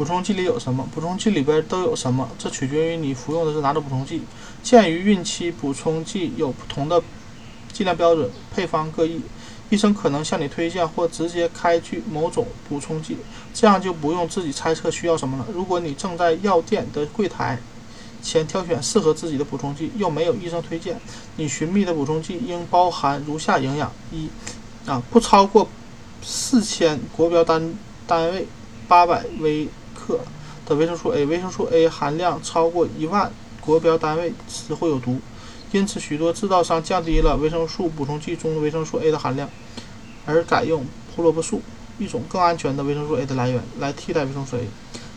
补充剂里有什么？补充剂里边都有什么？这取决于你服用的是哪种补充剂。鉴于孕期补充剂有不同的剂量标准，配方各异，医生可能向你推荐或直接开具某种补充剂，这样就不用自己猜测需要什么了。如果你正在药店的柜台前挑选适合自己的补充剂，又没有医生推荐，你寻觅的补充剂应包含如下营养：一，啊，不超过四千国标单单位八百微。克的维生素 A，维生素 A 含量超过一万国标单位时会有毒，因此许多制造商降低了维生素补充剂中维生素 A 的含量，而改用胡萝卜素一种更安全的维生素 A 的来源来替代维生素 A。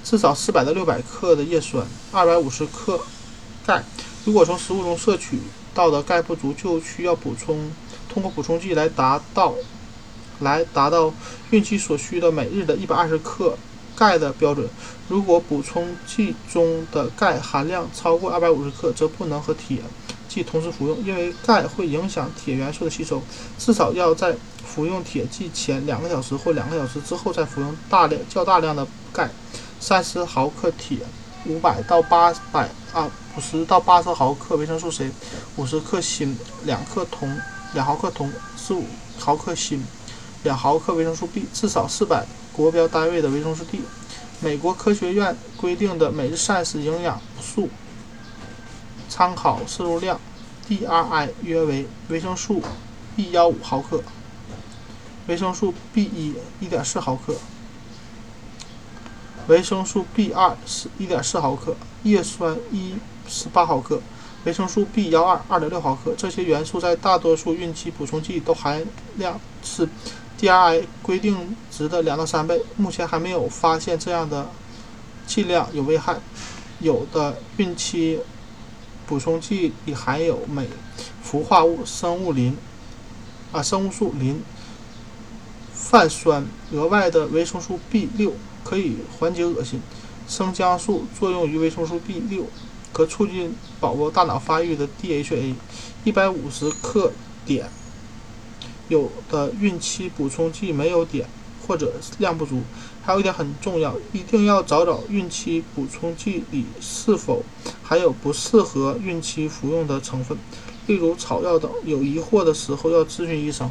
至少四百到六百克的叶酸，二百五十克钙。如果从食物中摄取到的钙不足，就需要补充，通过补充剂来达到来达到孕期所需的每日的一百二十克。钙的标准，如果补充剂中的钙含量超过二百五十克，则不能和铁剂同时服用，因为钙会影响铁元素的吸收。至少要在服用铁剂前两个小时或两个小时之后再服用大量较大量的钙，三十毫克铁，五百到八百啊五十到八十毫克维生素 C，五十克锌，两克铜，两毫克铜，十五毫克锌，两毫克维生素 B，至少四百。国标单位的维生素 D，美国科学院规定的每日膳食营养素参考摄入量 DRI 约为维生素 B 幺五毫克，维生素 B 一一点四毫克，维生素 B 二是一点四毫克，叶酸一十八毫克，维生素 B 幺二二点六毫克。这些元素在大多数孕期补充剂都含量是。DRI 规定值的两到三倍，目前还没有发现这样的剂量有危害。有的孕期补充剂里含有镁、氟化物、生物磷啊生物素磷、泛酸。额外的维生素 B 六可以缓解恶心。生姜素作用于维生素 B 六，可促进宝宝大脑发育的 DHA，一百五十克碘。有的孕期补充剂没有点或者量不足，还有一点很重要，一定要找找孕期补充剂里是否含有不适合孕期服用的成分，例如草药等。有疑惑的时候要咨询医生。